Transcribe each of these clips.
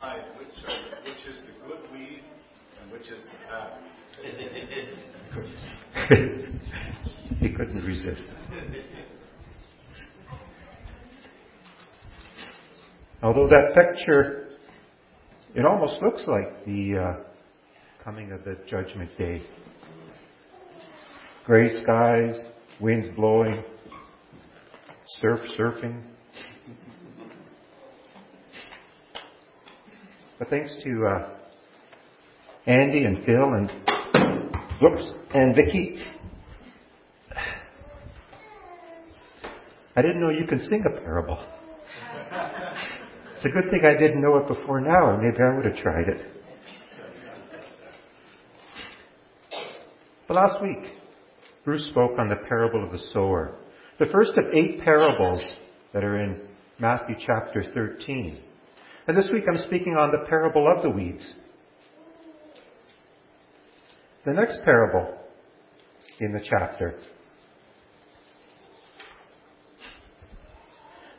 decide which, are, which is the good weed and which is the bad. he couldn't resist. Although that picture, it almost looks like the uh, coming of the judgment day. Gray skies, winds blowing, surf surfing. But thanks to uh, Andy and Phil and whoops and Vicky, I didn't know you could sing a parable. It's a good thing I didn't know it before now, or maybe I would have tried it. But last week, Bruce spoke on the parable of the sower, the first of eight parables that are in Matthew chapter 13. And this week I'm speaking on the parable of the weeds. The next parable in the chapter.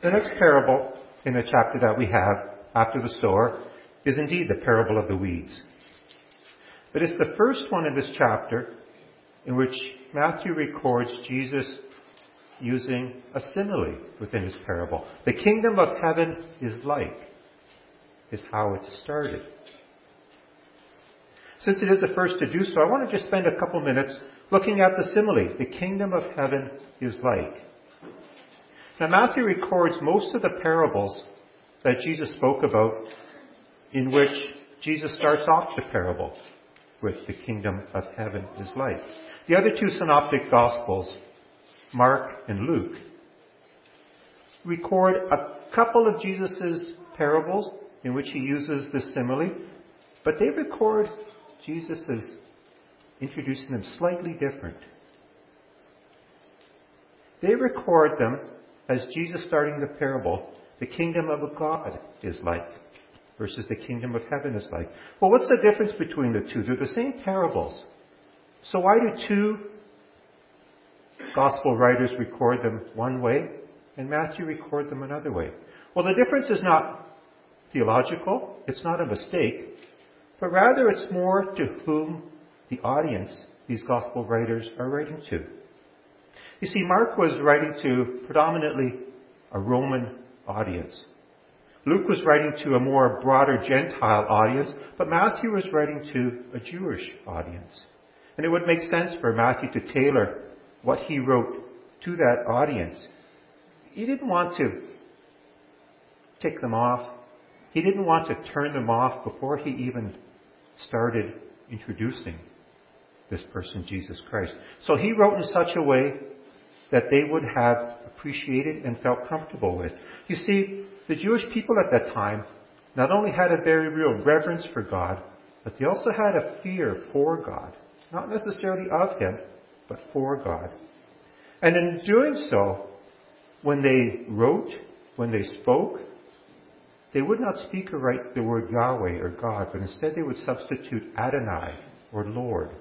The next parable in the chapter that we have after the sower is indeed the parable of the weeds. But it's the first one in this chapter in which Matthew records Jesus using a simile within his parable. The kingdom of heaven is like is how it started. Since it is the first to do so, I want to just spend a couple minutes looking at the simile. The kingdom of heaven is like. Now Matthew records most of the parables that Jesus spoke about in which Jesus starts off the parable with the kingdom of heaven is like. The other two synoptic gospels, Mark and Luke, record a couple of Jesus' parables in which he uses this simile, but they record Jesus as introducing them slightly different. They record them as Jesus starting the parable, the kingdom of God is like versus the kingdom of heaven is like. Well, what's the difference between the two? They're the same parables. So why do two gospel writers record them one way and Matthew record them another way? Well, the difference is not theological. It's not a mistake, but rather it's more to whom the audience these gospel writers are writing to. You see, Mark was writing to predominantly a Roman audience. Luke was writing to a more broader Gentile audience, but Matthew was writing to a Jewish audience. And it would make sense for Matthew to tailor what he wrote to that audience. He didn't want to tick them off he didn't want to turn them off before he even started introducing this person, Jesus Christ. So he wrote in such a way that they would have appreciated and felt comfortable with. You see, the Jewish people at that time not only had a very real reverence for God, but they also had a fear for God. Not necessarily of Him, but for God. And in doing so, when they wrote, when they spoke, they would not speak or write the word Yahweh or God, but instead they would substitute Adonai or Lord.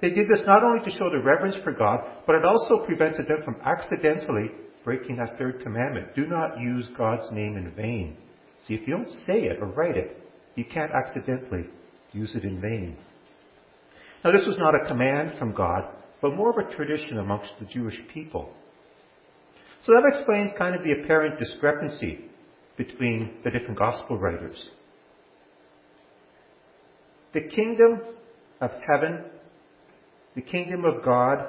They did this not only to show the reverence for God, but it also prevented them from accidentally breaking that third commandment. Do not use God's name in vain. See, if you don't say it or write it, you can't accidentally use it in vain. Now, this was not a command from God, but more of a tradition amongst the Jewish people. So that explains kind of the apparent discrepancy between the different gospel writers. The kingdom of heaven, the kingdom of God,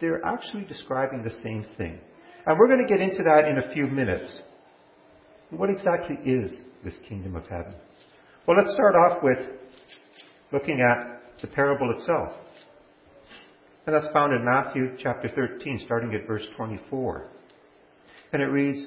they're actually describing the same thing. And we're going to get into that in a few minutes. What exactly is this kingdom of heaven? Well, let's start off with looking at the parable itself. And that's found in Matthew chapter 13, starting at verse 24. And it reads,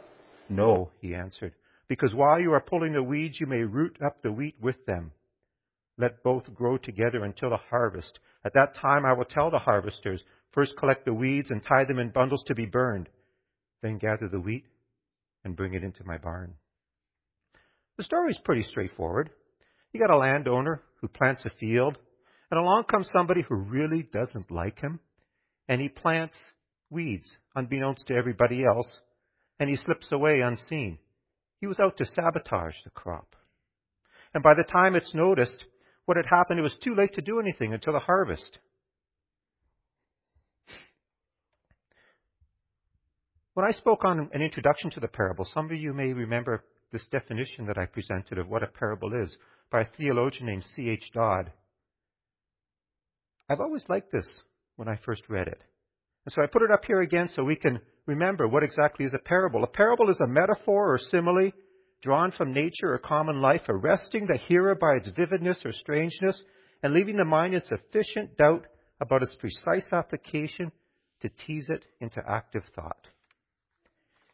No, he answered, because while you are pulling the weeds, you may root up the wheat with them. Let both grow together until the harvest. At that time I will tell the harvesters, first collect the weeds and tie them in bundles to be burned. Then gather the wheat and bring it into my barn. The story is pretty straightforward. You got a landowner who plants a field, and along comes somebody who really doesn't like him, and he plants weeds unbeknownst to everybody else, and he slips away unseen. He was out to sabotage the crop. And by the time it's noticed what had happened, it was too late to do anything until the harvest. When I spoke on an introduction to the parable, some of you may remember this definition that I presented of what a parable is by a theologian named C.H. Dodd. I've always liked this when I first read it. And so I put it up here again so we can remember what exactly is a parable. A parable is a metaphor or simile drawn from nature or common life, arresting the hearer by its vividness or strangeness and leaving the mind in sufficient doubt about its precise application to tease it into active thought.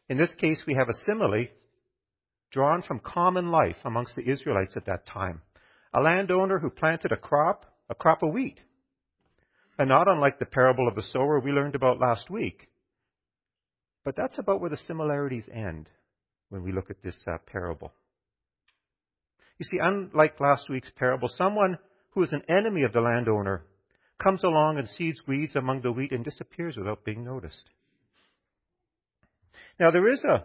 In this case, we have a simile drawn from common life amongst the Israelites at that time. A landowner who planted a crop, a crop of wheat. And not unlike the parable of the sower we learned about last week. But that's about where the similarities end when we look at this uh, parable. You see, unlike last week's parable, someone who is an enemy of the landowner comes along and seeds weeds among the wheat and disappears without being noticed. Now, there is a,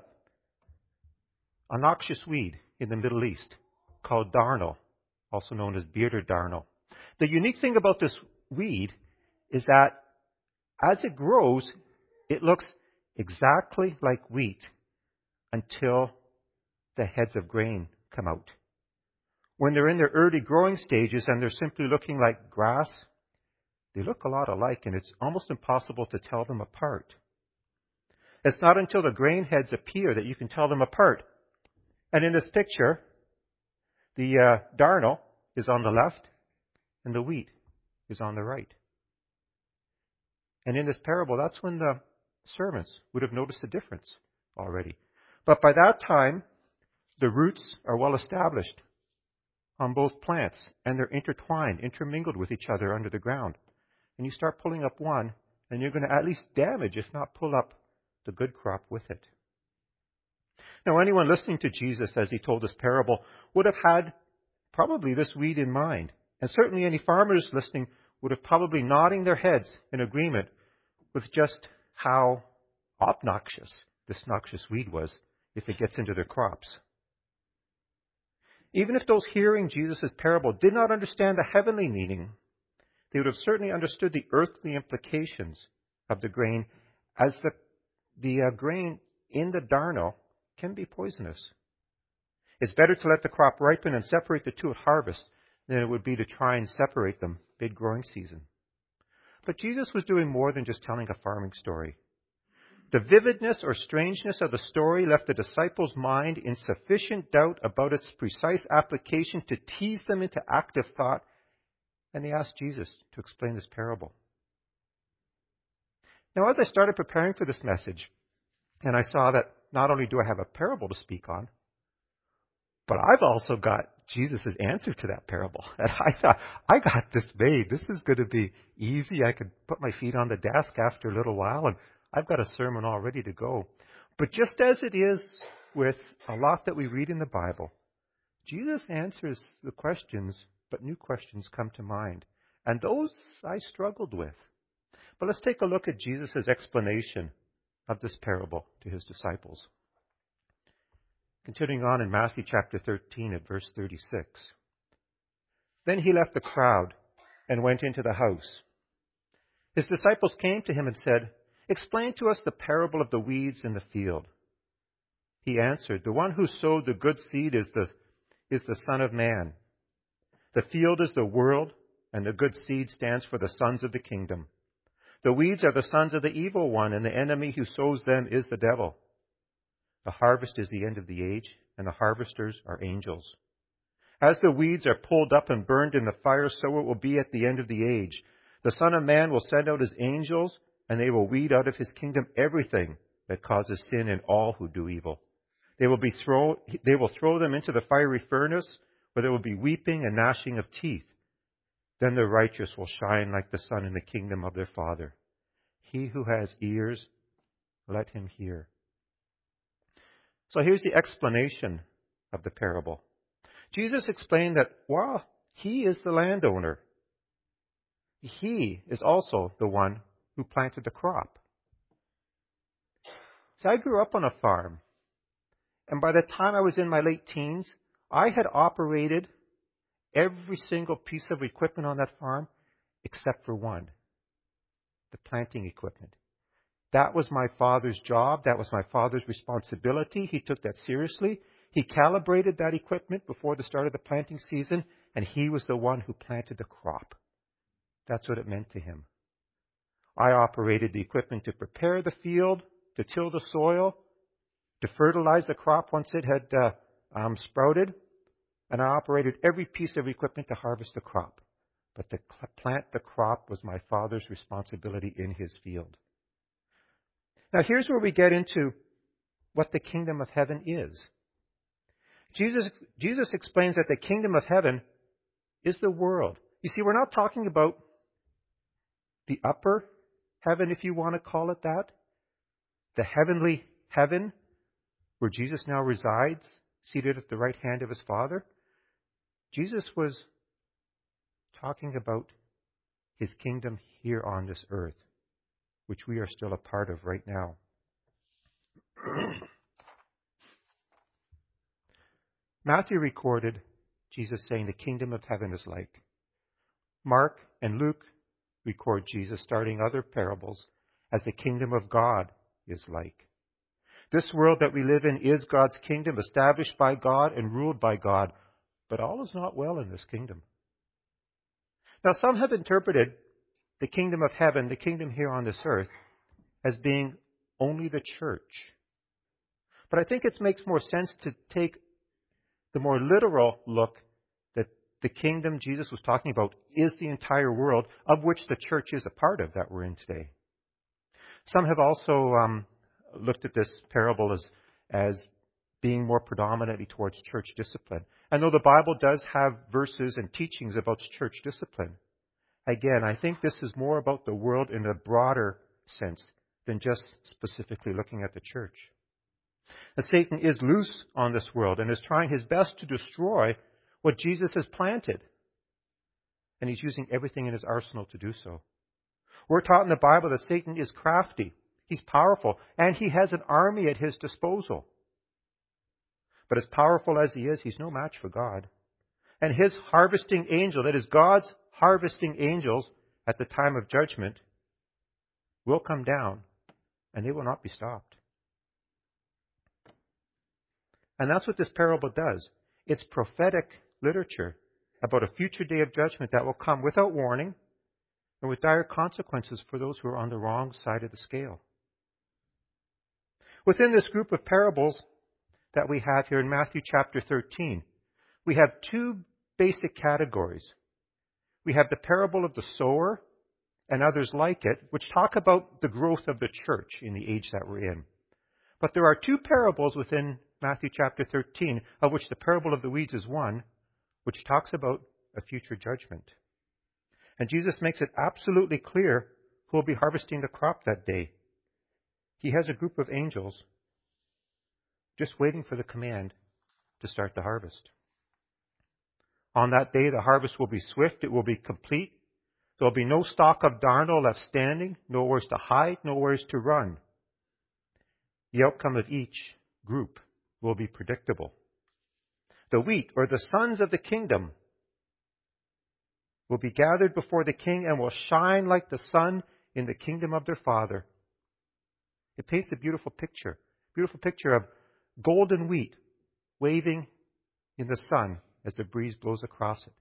a noxious weed in the Middle East called darnel, also known as bearded darnel. The unique thing about this weed is that as it grows, it looks exactly like wheat until the heads of grain come out. When they're in their early growing stages and they're simply looking like grass, they look a lot alike and it's almost impossible to tell them apart. It's not until the grain heads appear that you can tell them apart. And in this picture, the uh, darnel is on the left and the wheat is on the right. And in this parable, that's when the servants would have noticed the difference already. But by that time, the roots are well established on both plants, and they're intertwined, intermingled with each other under the ground. And you start pulling up one, and you're going to at least damage, if not pull up, the good crop with it. Now, anyone listening to Jesus as he told this parable would have had probably this weed in mind. And certainly any farmers listening would have probably nodding their heads in agreement with just how obnoxious this noxious weed was if it gets into their crops. Even if those hearing Jesus' parable did not understand the heavenly meaning, they would have certainly understood the earthly implications of the grain as the, the uh, grain in the darnel can be poisonous. It's better to let the crop ripen and separate the two at harvest than it would be to try and separate them mid growing season. But Jesus was doing more than just telling a farming story. The vividness or strangeness of the story left the disciples' mind in sufficient doubt about its precise application to tease them into active thought, and they asked Jesus to explain this parable. Now, as I started preparing for this message, and I saw that not only do I have a parable to speak on, but I've also got Jesus' answer to that parable. And I thought, I got this made. This is going to be easy. I could put my feet on the desk after a little while and I've got a sermon all ready to go. But just as it is with a lot that we read in the Bible, Jesus answers the questions, but new questions come to mind. And those I struggled with. But let's take a look at Jesus' explanation of this parable to his disciples. Continuing on in Matthew chapter 13 at verse 36. Then he left the crowd and went into the house. His disciples came to him and said, Explain to us the parable of the weeds in the field. He answered, The one who sowed the good seed is the, is the Son of Man. The field is the world, and the good seed stands for the sons of the kingdom. The weeds are the sons of the evil one, and the enemy who sows them is the devil. The harvest is the end of the age, and the harvesters are angels. As the weeds are pulled up and burned in the fire, so it will be at the end of the age. The Son of Man will send out his angels, and they will weed out of his kingdom everything that causes sin in all who do evil. They will, be throw, they will throw them into the fiery furnace, where there will be weeping and gnashing of teeth. Then the righteous will shine like the sun in the kingdom of their Father. He who has ears, let him hear. So here's the explanation of the parable. Jesus explained that while he is the landowner, he is also the one who planted the crop. See, I grew up on a farm, and by the time I was in my late teens, I had operated every single piece of equipment on that farm except for one the planting equipment. That was my father's job. That was my father's responsibility. He took that seriously. He calibrated that equipment before the start of the planting season, and he was the one who planted the crop. That's what it meant to him. I operated the equipment to prepare the field, to till the soil, to fertilize the crop once it had uh, um, sprouted, and I operated every piece of equipment to harvest the crop. But to plant the crop was my father's responsibility in his field. Now, here's where we get into what the kingdom of heaven is. Jesus, Jesus explains that the kingdom of heaven is the world. You see, we're not talking about the upper heaven, if you want to call it that, the heavenly heaven where Jesus now resides, seated at the right hand of his Father. Jesus was talking about his kingdom here on this earth which we are still a part of right now. Matthew recorded Jesus saying the kingdom of heaven is like. Mark and Luke record Jesus starting other parables as the kingdom of God is like. This world that we live in is God's kingdom, established by God and ruled by God, but all is not well in this kingdom. Now, some have interpreted the kingdom of heaven, the kingdom here on this earth, as being only the church. But I think it makes more sense to take the more literal look that the kingdom Jesus was talking about is the entire world, of which the church is a part of that we're in today. Some have also um, looked at this parable as, as being more predominantly towards church discipline. And though the Bible does have verses and teachings about church discipline, Again, I think this is more about the world in a broader sense than just specifically looking at the church. Satan is loose on this world and is trying his best to destroy what Jesus has planted. And he's using everything in his arsenal to do so. We're taught in the Bible that Satan is crafty, he's powerful, and he has an army at his disposal. But as powerful as he is, he's no match for God. And his harvesting angel, that is God's harvesting angels at the time of judgment will come down and they will not be stopped. And that's what this parable does. It's prophetic literature about a future day of judgment that will come without warning and with dire consequences for those who are on the wrong side of the scale. Within this group of parables that we have here in Matthew chapter 13, we have two basic categories we have the parable of the sower and others like it, which talk about the growth of the church in the age that we're in. But there are two parables within Matthew chapter 13, of which the parable of the weeds is one, which talks about a future judgment. And Jesus makes it absolutely clear who will be harvesting the crop that day. He has a group of angels just waiting for the command to start the harvest. On that day, the harvest will be swift, it will be complete. There will be no stalk of darnel left standing, nowhere to hide, nowhere to run. The outcome of each group will be predictable. The wheat, or the sons of the kingdom, will be gathered before the king and will shine like the sun in the kingdom of their father. It paints a beautiful picture, beautiful picture of golden wheat waving in the sun as the breeze blows across it.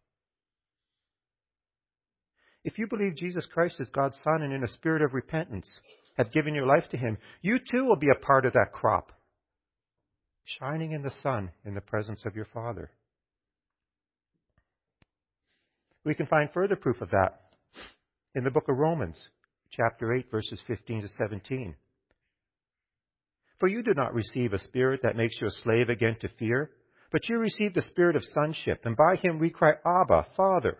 If you believe Jesus Christ is God's Son and in a spirit of repentance have given your life to Him, you too will be a part of that crop, shining in the sun in the presence of your Father. We can find further proof of that in the book of Romans, chapter 8, verses 15 to 17. For you did not receive a spirit that makes you a slave again to fear, but you received the spirit of sonship, and by him we cry, Abba, Father.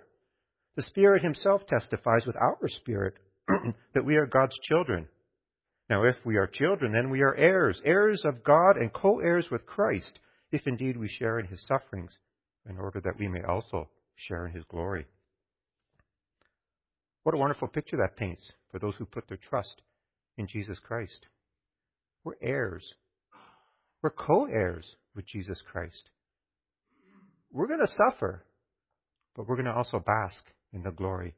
The Spirit himself testifies with our spirit that we are God's children. Now, if we are children, then we are heirs, heirs of God and co heirs with Christ, if indeed we share in his sufferings, in order that we may also share in his glory. What a wonderful picture that paints for those who put their trust in Jesus Christ. We're heirs. We're co heirs with Jesus Christ. We're going to suffer, but we're going to also bask in the glory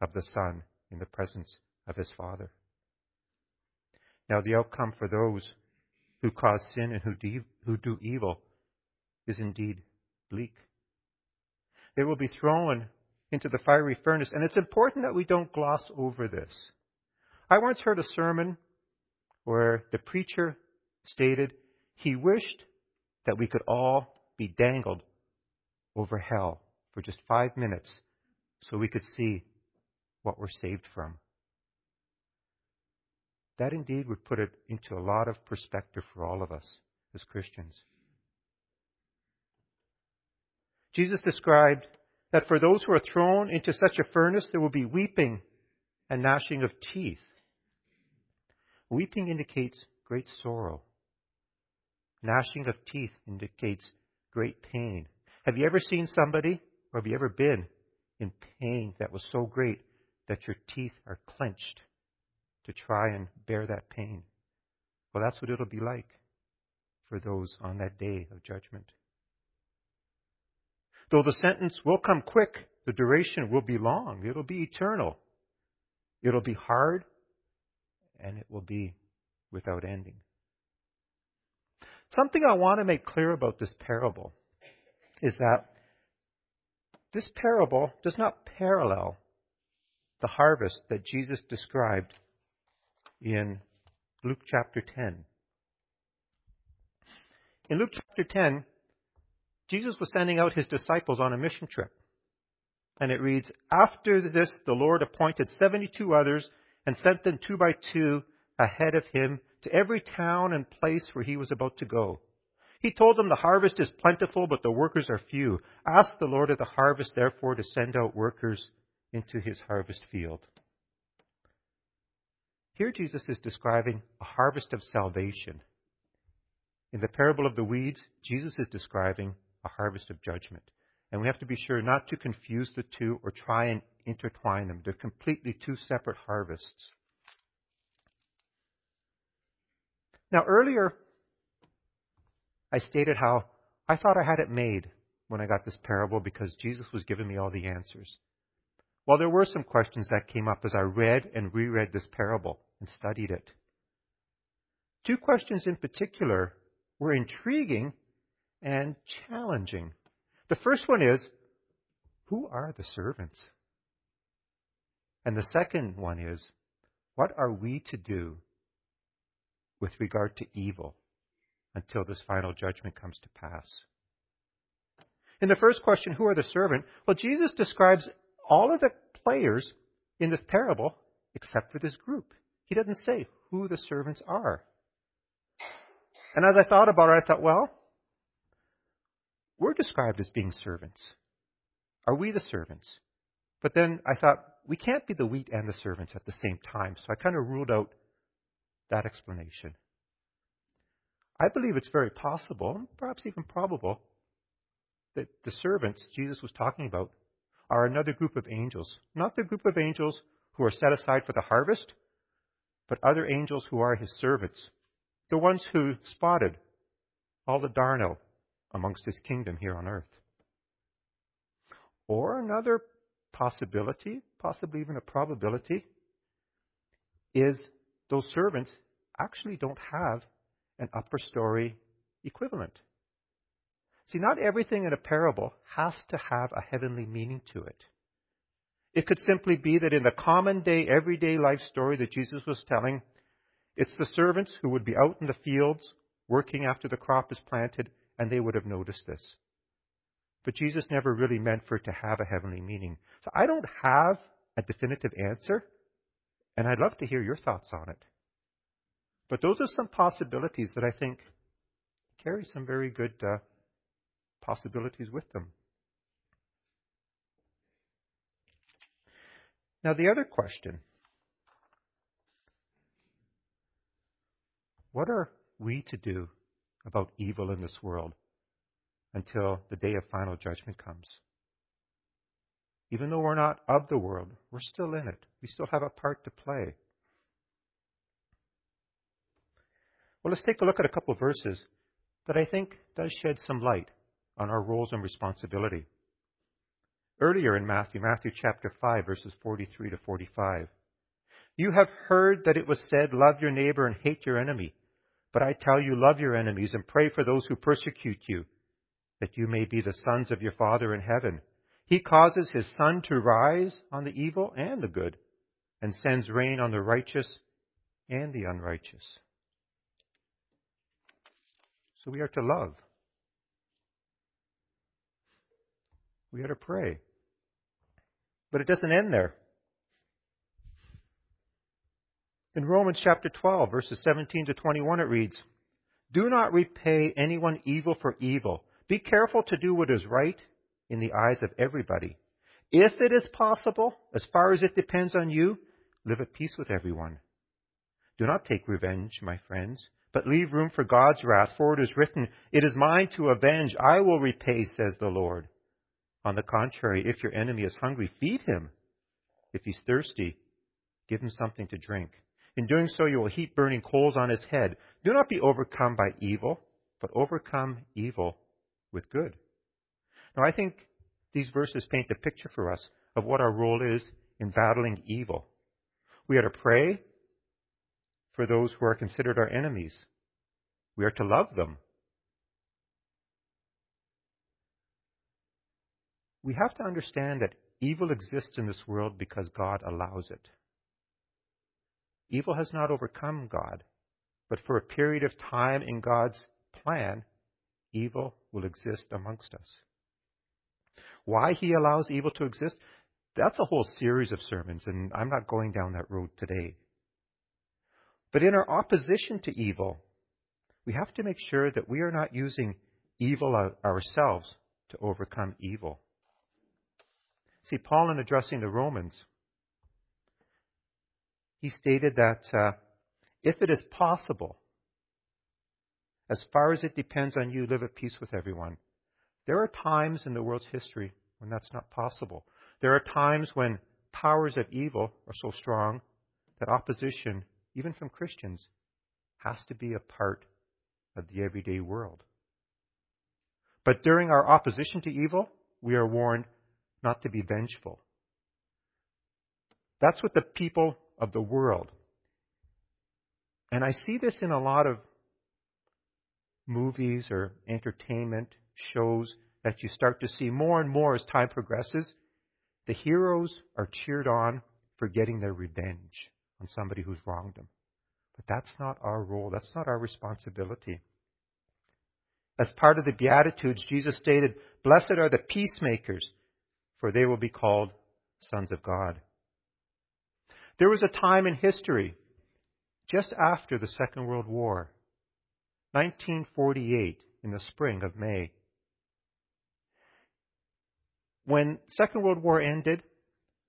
of the Son in the presence of his Father. Now, the outcome for those who cause sin and who, de- who do evil is indeed bleak. They will be thrown into the fiery furnace, and it's important that we don't gloss over this. I once heard a sermon where the preacher stated he wished that we could all be dangled over hell for just five minutes so we could see what we're saved from. That indeed would put it into a lot of perspective for all of us as Christians. Jesus described that for those who are thrown into such a furnace, there will be weeping and gnashing of teeth. Weeping indicates great sorrow. Gnashing of teeth indicates great pain. Have you ever seen somebody, or have you ever been in pain that was so great that your teeth are clenched to try and bear that pain? Well, that's what it'll be like for those on that day of judgment. Though the sentence will come quick, the duration will be long. It'll be eternal. It'll be hard, and it will be without ending. Something I want to make clear about this parable is that this parable does not parallel the harvest that Jesus described in Luke chapter 10. In Luke chapter 10, Jesus was sending out his disciples on a mission trip. And it reads, After this, the Lord appointed 72 others and sent them two by two ahead of him to every town and place where he was about to go. He told them, The harvest is plentiful, but the workers are few. Ask the Lord of the harvest, therefore, to send out workers into his harvest field. Here, Jesus is describing a harvest of salvation. In the parable of the weeds, Jesus is describing a harvest of judgment. And we have to be sure not to confuse the two or try and intertwine them. They're completely two separate harvests. Now, earlier, I stated how I thought I had it made when I got this parable because Jesus was giving me all the answers. Well, there were some questions that came up as I read and reread this parable and studied it. Two questions in particular were intriguing and challenging. The first one is who are the servants? And the second one is what are we to do with regard to evil until this final judgment comes to pass? In the first question, who are the servant? Well, Jesus describes all of the players in this parable except for this group. He doesn't say who the servants are. And as I thought about it, I thought, well, we're described as being servants. Are we the servants? But then I thought, we can't be the wheat and the servants at the same time. So I kind of ruled out that explanation. I believe it's very possible, perhaps even probable, that the servants Jesus was talking about are another group of angels. Not the group of angels who are set aside for the harvest, but other angels who are his servants. The ones who spotted all the darnel amongst his kingdom here on earth. Or another possibility, possibly even a probability, is those servants actually don't have an upper story equivalent. See, not everything in a parable has to have a heavenly meaning to it. It could simply be that in the common day, everyday life story that Jesus was telling, it's the servants who would be out in the fields working after the crop is planted and they would have noticed this. But Jesus never really meant for it to have a heavenly meaning. So I don't have a definitive answer, and I'd love to hear your thoughts on it. But those are some possibilities that I think carry some very good uh, possibilities with them. Now, the other question what are we to do about evil in this world until the day of final judgment comes? Even though we're not of the world, we're still in it. We still have a part to play. Well, let's take a look at a couple of verses that I think does shed some light on our roles and responsibility. Earlier in Matthew, Matthew chapter 5, verses 43 to 45. You have heard that it was said, Love your neighbor and hate your enemy. But I tell you, love your enemies and pray for those who persecute you, that you may be the sons of your Father in heaven. He causes his sun to rise on the evil and the good, and sends rain on the righteous and the unrighteous. So we are to love. We are to pray. But it doesn't end there. In Romans chapter 12, verses 17 to 21, it reads, Do not repay anyone evil for evil. Be careful to do what is right in the eyes of everybody. If it is possible, as far as it depends on you, live at peace with everyone. Do not take revenge, my friends, but leave room for God's wrath, for it is written, It is mine to avenge, I will repay, says the Lord. On the contrary, if your enemy is hungry, feed him. If he's thirsty, give him something to drink. In doing so, you will heap burning coals on his head. Do not be overcome by evil, but overcome evil with good. Now, I think these verses paint a picture for us of what our role is in battling evil. We are to pray for those who are considered our enemies. We are to love them. We have to understand that evil exists in this world because God allows it. Evil has not overcome God, but for a period of time in God's plan, evil will exist amongst us. Why he allows evil to exist, that's a whole series of sermons, and I'm not going down that road today. But in our opposition to evil, we have to make sure that we are not using evil ourselves to overcome evil. See, Paul, in addressing the Romans, he stated that uh, if it is possible, as far as it depends on you, live at peace with everyone. There are times in the world's history when that's not possible. There are times when powers of evil are so strong that opposition, even from Christians, has to be a part of the everyday world. But during our opposition to evil, we are warned not to be vengeful. That's what the people of the world. And I see this in a lot of movies or entertainment shows that you start to see more and more as time progresses. The heroes are cheered on for getting their revenge on somebody who's wronged them. But that's not our role. That's not our responsibility. As part of the Beatitudes, Jesus stated, Blessed are the peacemakers, for they will be called sons of God. There was a time in history, just after the Second World War, 1948, in the spring of May, when Second World War ended,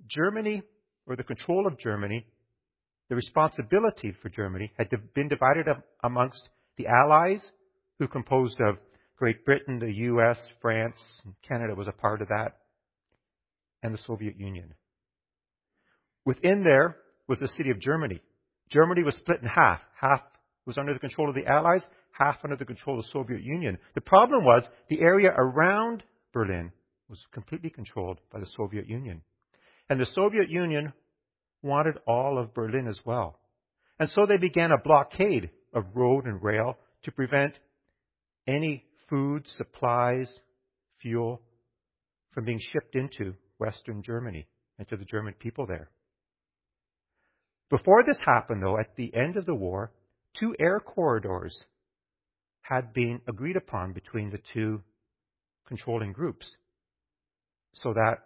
Germany, or the control of Germany, the responsibility for Germany had been divided amongst the Allies, who composed of Great Britain, the US, France, and Canada was a part of that, and the Soviet Union. Within there was the city of Germany. Germany was split in half. Half was under the control of the Allies, half under the control of the Soviet Union. The problem was the area around Berlin was completely controlled by the Soviet Union. And the Soviet Union wanted all of Berlin as well. And so they began a blockade of road and rail to prevent any food, supplies, fuel from being shipped into Western Germany and to the German people there. Before this happened, though, at the end of the war, two air corridors had been agreed upon between the two controlling groups so that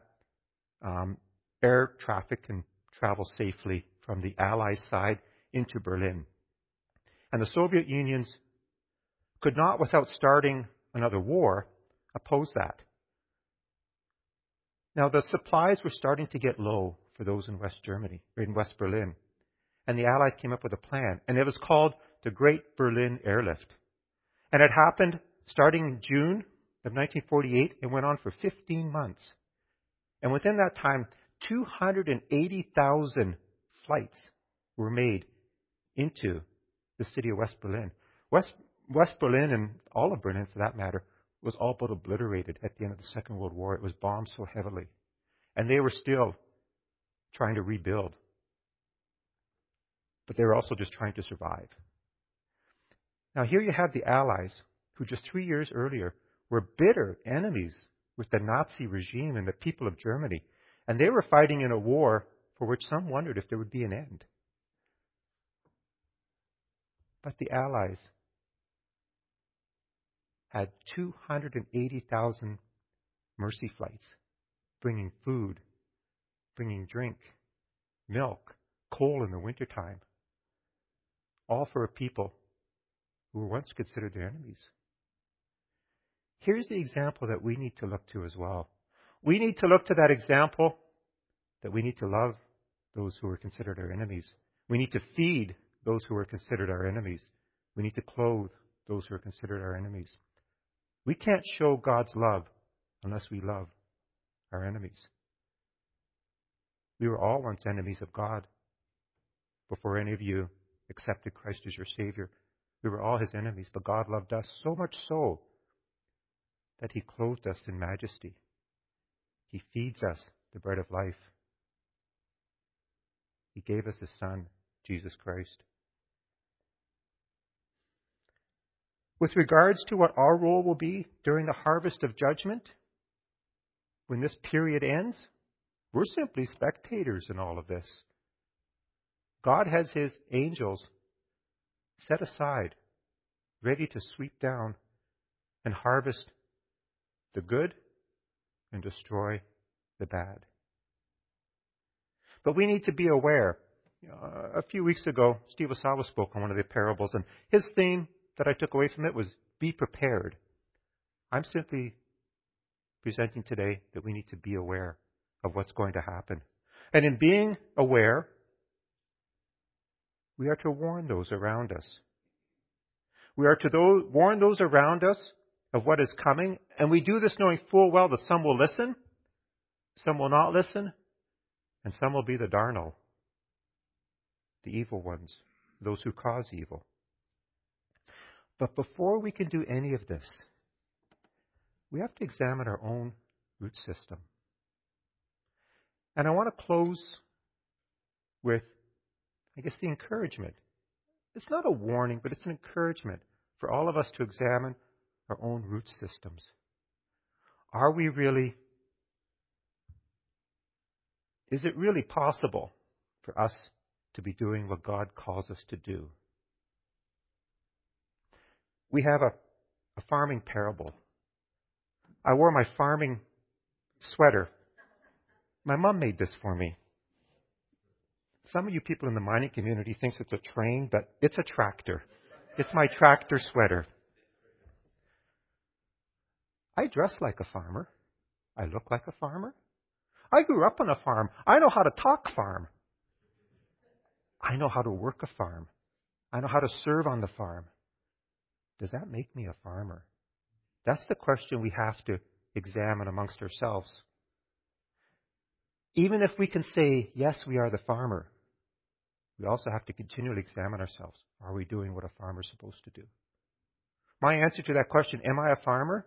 um, air traffic can travel safely from the Allies' side into Berlin. And the Soviet Unions could not, without starting another war, oppose that. Now, the supplies were starting to get low for those in West Germany, in West Berlin. And the Allies came up with a plan, and it was called the Great Berlin Airlift. And it happened starting in June of 1948 and went on for 15 months. And within that time, 280,000 flights were made into the city of West Berlin. West, West Berlin, and all of Berlin for that matter, was all but obliterated at the end of the Second World War. It was bombed so heavily. And they were still trying to rebuild. But they were also just trying to survive. Now, here you have the Allies, who just three years earlier were bitter enemies with the Nazi regime and the people of Germany. And they were fighting in a war for which some wondered if there would be an end. But the Allies had 280,000 mercy flights bringing food, bringing drink, milk, coal in the wintertime, all for a people who were once considered their enemies. Here's the example that we need to look to as well. We need to look to that example that we need to love those who are considered our enemies. We need to feed those who are considered our enemies. We need to clothe those who are considered our enemies. We can't show God's love unless we love our enemies. We were all once enemies of God before any of you accepted Christ as your Savior. We were all His enemies, but God loved us so much so that He clothed us in majesty. He feeds us the bread of life. He gave us His Son, Jesus Christ. With regards to what our role will be during the harvest of judgment, when this period ends, we're simply spectators in all of this. God has His angels set aside, ready to sweep down and harvest the good and destroy the bad. But we need to be aware. Uh, a few weeks ago, Steve Osawa spoke on one of the parables, and his theme that I took away from it was be prepared. I'm simply presenting today that we need to be aware of what's going to happen. And in being aware, we are to warn those around us. We are to those, warn those around us of what is coming, and we do this knowing full well that some will listen, some will not listen, and some will be the darnel, the evil ones, those who cause evil. But before we can do any of this, we have to examine our own root system. And I want to close with, I guess, the encouragement. It's not a warning, but it's an encouragement for all of us to examine our own root systems. Are we really, is it really possible for us to be doing what God calls us to do? We have a, a farming parable. I wore my farming sweater. My mom made this for me. Some of you people in the mining community thinks it's a train, but it's a tractor. It's my tractor sweater. I dress like a farmer. I look like a farmer. I grew up on a farm. I know how to talk farm. I know how to work a farm. I know how to serve on the farm. Does that make me a farmer? That's the question we have to examine amongst ourselves. Even if we can say, yes, we are the farmer, we also have to continually examine ourselves. Are we doing what a farmer is supposed to do? My answer to that question, am I a farmer?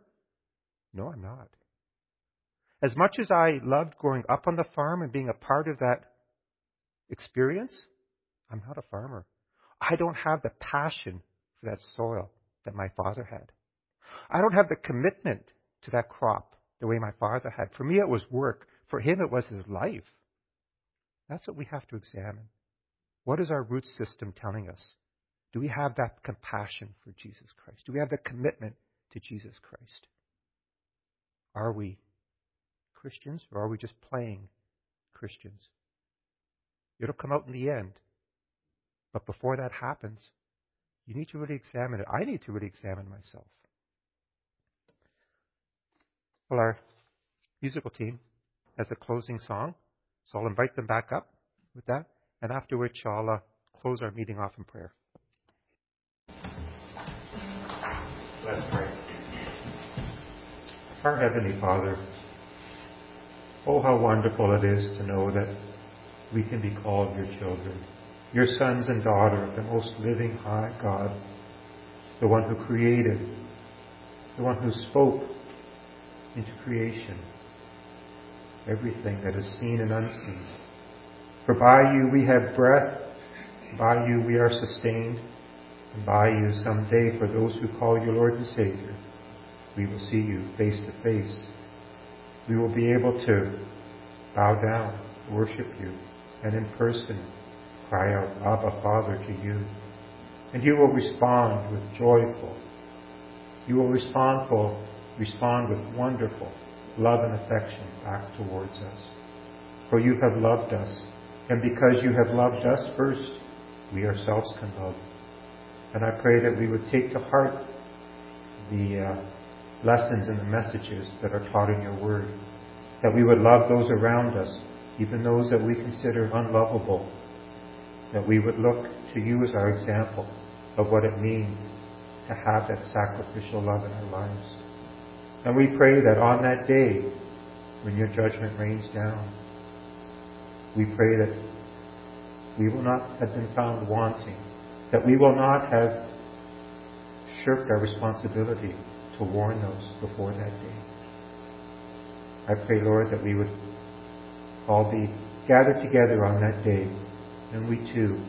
No, I'm not. As much as I loved growing up on the farm and being a part of that experience, I'm not a farmer. I don't have the passion for that soil that my father had. I don't have the commitment to that crop the way my father had. For me, it was work. For him, it was his life. That's what we have to examine. What is our root system telling us? Do we have that compassion for Jesus Christ? Do we have the commitment to Jesus Christ? Are we Christians or are we just playing Christians? It'll come out in the end. But before that happens, You need to really examine it. I need to really examine myself. Well, our musical team has a closing song, so I'll invite them back up with that, and after which I'll uh, close our meeting off in prayer. Let's pray. Our Heavenly Father, oh, how wonderful it is to know that we can be called your children, your sons and daughters, the most living high God, the one who created, the one who spoke into creation everything that is seen and unseen. For by you we have breath, by you we are sustained, and by you someday, for those who call you Lord and Savior, we will see you face to face. We will be able to bow down, worship you, and in person cry out, Abba, Father, to you. And you will respond with joyful. You will respond, full, respond with wonderful love and affection back towards us. For you have loved us, and because you have loved us first, we ourselves can love. And I pray that we would take to heart the uh, lessons and the messages that are taught in your word, that we would love those around us, even those that we consider unlovable, that we would look to you as our example of what it means to have that sacrificial love in our lives. And we pray that on that day, when your judgment rains down, we pray that we will not have been found wanting, that we will not have shirked our responsibility to warn those before that day. I pray, Lord, that we would all be gathered together on that day, and we too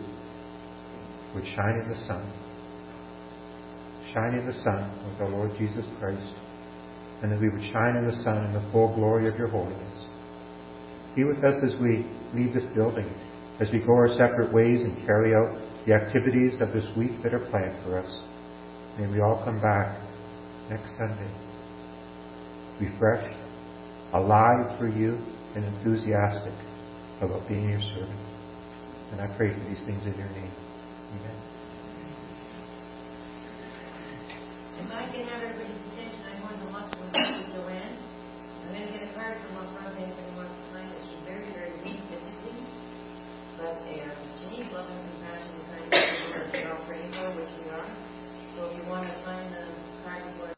would shine in the sun. Shine in the sun with our Lord Jesus Christ and that we would shine in the sun in the full glory of your holiness. Be with us as we leave this building, as we go our separate ways and carry out the activities of this week that are planned for us. May we all come back next Sunday, refreshed, alive for you, and enthusiastic about being your servant. And I pray for these things in your name. Amen. I'm going to get a card from